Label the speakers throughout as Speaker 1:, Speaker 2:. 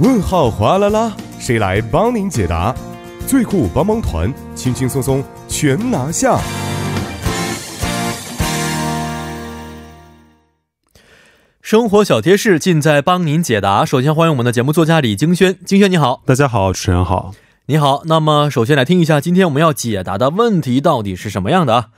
Speaker 1: 问号哗啦啦，谁来帮您解答？最酷帮帮团，轻轻松松全拿下。
Speaker 2: 生活小贴士尽在帮您解答。首先欢迎我们的节目作家李京轩，京轩你好，
Speaker 3: 大家好，主持人好，
Speaker 2: 你好。那么首先来听一下今天我们要解答的问题到底是什么样的啊？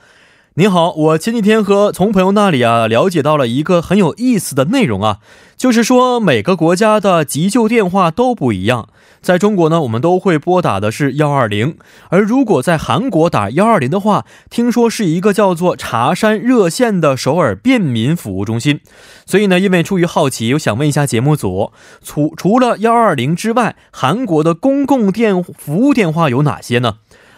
Speaker 2: 您好，我前几天和从朋友那里啊了解到了一个很有意思的内容啊，就是说每个国家的急救电话都不一样。在中国呢，我们都会拨打的是幺二零，而如果在韩国打幺二零的话，听说是一个叫做茶山热线的首尔便民服务中心。所以呢，因为出于好奇，我想问一下节目组，除除了幺二零之外，韩国的公共电服务电话有哪些呢？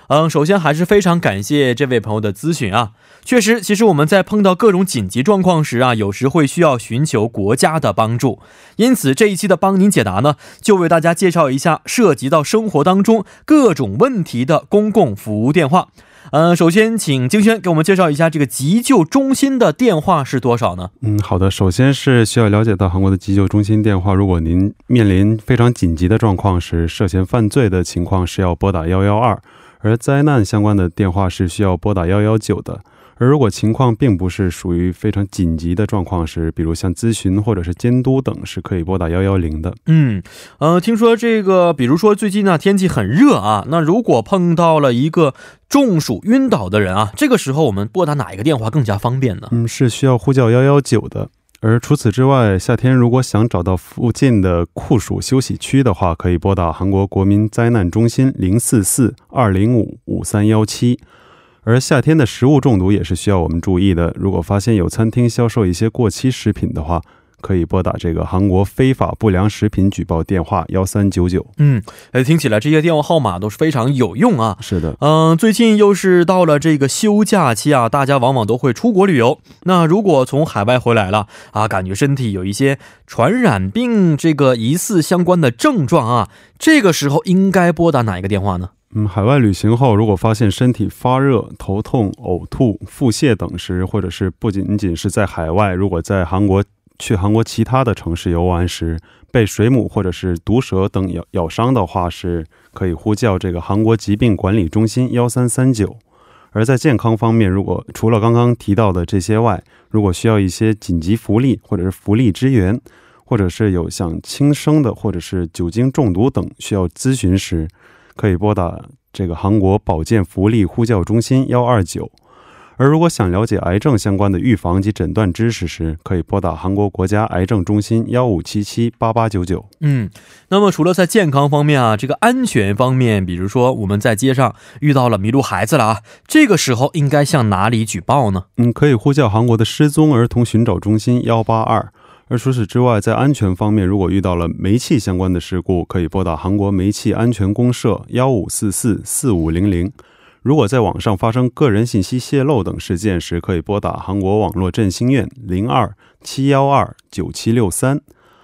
Speaker 2: 嗯，首先还是非常感谢这位朋友的咨询啊。确实，其实我们在碰到各种紧急状况时啊，有时会需要寻求国家的帮助。因此，这一期的帮您解答呢，就为大家介绍一下涉及到生活当中各种问题的公共服务电话。嗯，首先请金轩给我们介绍一下这个急救中心的电话是多少呢？
Speaker 3: 嗯，好的。首先是需要了解到韩国的急救中心电话，如果您面临非常紧急的状况时，涉嫌犯罪的情况是要拨打幺幺二，而灾难相关的电话是需要拨打幺幺九的。而如果情况并不是属于非常紧急的状况时，比如像咨询或者是监督等，是可以拨打幺幺零的。
Speaker 2: 嗯，呃，听说这个，比如说最近呢天气很热啊，那如果碰到了一个中暑晕倒的人啊，这个时候我们拨打哪一个电话更加方便呢？
Speaker 3: 嗯，是需要呼叫幺幺九的。而除此之外，夏天如果想找到附近的酷暑休息区的话，可以拨打韩国国民灾难中心零四四二零五五三幺七。而夏天的食物中毒也是需要我们注意的。如果发现有餐厅销售一些过期食品的话，可以拨打这个韩国非法不良食品举报电话幺三九九。
Speaker 2: 嗯，哎，听起来这些电话号码都是非常有用啊。
Speaker 3: 是的，
Speaker 2: 嗯，最近又是到了这个休假期啊，大家往往都会出国旅游。那如果从海外回来了啊，感觉身体有一些传染病这个疑似相关的症状啊，这个时候应该拨打哪一个电话呢？
Speaker 3: 嗯，海外旅行后，如果发现身体发热、头痛、呕吐、腹泻等时，或者是不仅仅是在海外，如果在韩国去韩国其他的城市游玩时，被水母或者是毒蛇等咬咬伤的话，是可以呼叫这个韩国疾病管理中心幺三三九。而在健康方面，如果除了刚刚提到的这些外，如果需要一些紧急福利或者是福利支援，或者是有像轻生的或者是酒精中毒等需要咨询时，可以拨打这个韩国保健福利呼叫中心幺二九，而如果想了解癌症相关的预防及诊断知识时，可以拨打韩国国家癌症中心幺五七七八八九九。
Speaker 2: 嗯，那么除了在健康方面啊，这个安全方面，比如说我们在街上遇到了迷路孩子了啊，这个时候应该向哪里举报呢？
Speaker 3: 嗯，可以呼叫韩国的失踪儿童寻找中心幺八二。而除此之外，在安全方面，如果遇到了煤气相关的事故，可以拨打韩国煤气安全公社幺五四四四五零零；如果在网上发生个人信息泄露等事件时，可以拨打韩国网络振兴院零二七幺二九七六三；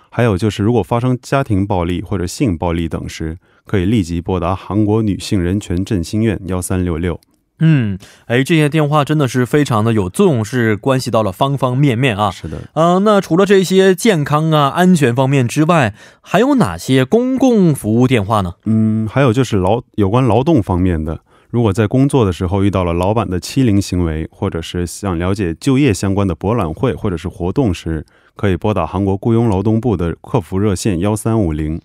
Speaker 3: 还有就是，如果发生家庭暴力或者性暴力等时，可以立即拨打韩国女性人权振兴院幺三六六。
Speaker 2: 嗯，哎，这些电话真的是非常的有作用，是关系到了方方面面啊。
Speaker 3: 是的，
Speaker 2: 嗯，那除了这些健康啊、安全方面之外，还有哪些公共服务电话呢？
Speaker 3: 嗯，还有就是劳有关劳动方面的，如果在工作的时候遇到了老板的欺凌行为，或者是想了解就业相关的博览会或者是活动时，可以拨打韩国雇佣劳动部的客服热线幺三五零。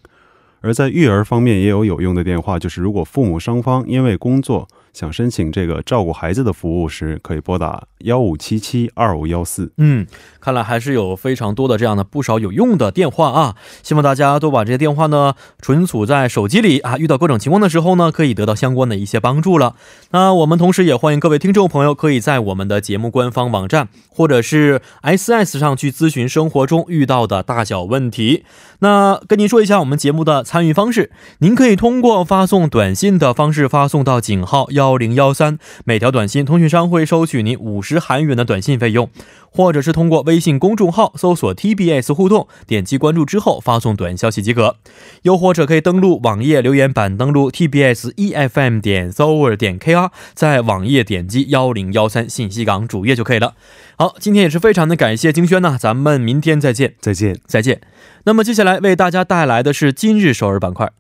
Speaker 3: 而在育儿方面也有有用的电话，就是如果父母双方因为工作。想申请这个照顾孩子的服务时，可以拨打幺五七七二五幺四。
Speaker 2: 嗯，看来还是有非常多的这样的不少有用的电话啊！希望大家都把这些电话呢存储在手机里啊，遇到各种情况的时候呢，可以得到相关的一些帮助了。那我们同时也欢迎各位听众朋友，可以在我们的节目官方网站或者是 S S 上去咨询生活中遇到的大小问题。那跟您说一下我们节目的参与方式，您可以通过发送短信的方式发送到井号幺。幺零幺三，每条短信通讯商会收取您五十韩元的短信费用。或者是通过微信公众号搜索 TBS 互动，点击关注之后发送短消息即可。又或者可以登录网页留言板，登录 TBS EFM 点 s o u r 点 KR，在网页点击幺零幺三信息港主页就可以了。好，今天也是非常的感谢金轩呐，咱们明天再见，
Speaker 3: 再见，
Speaker 2: 再见。那么接下来为大家带来的是今日首尔板块。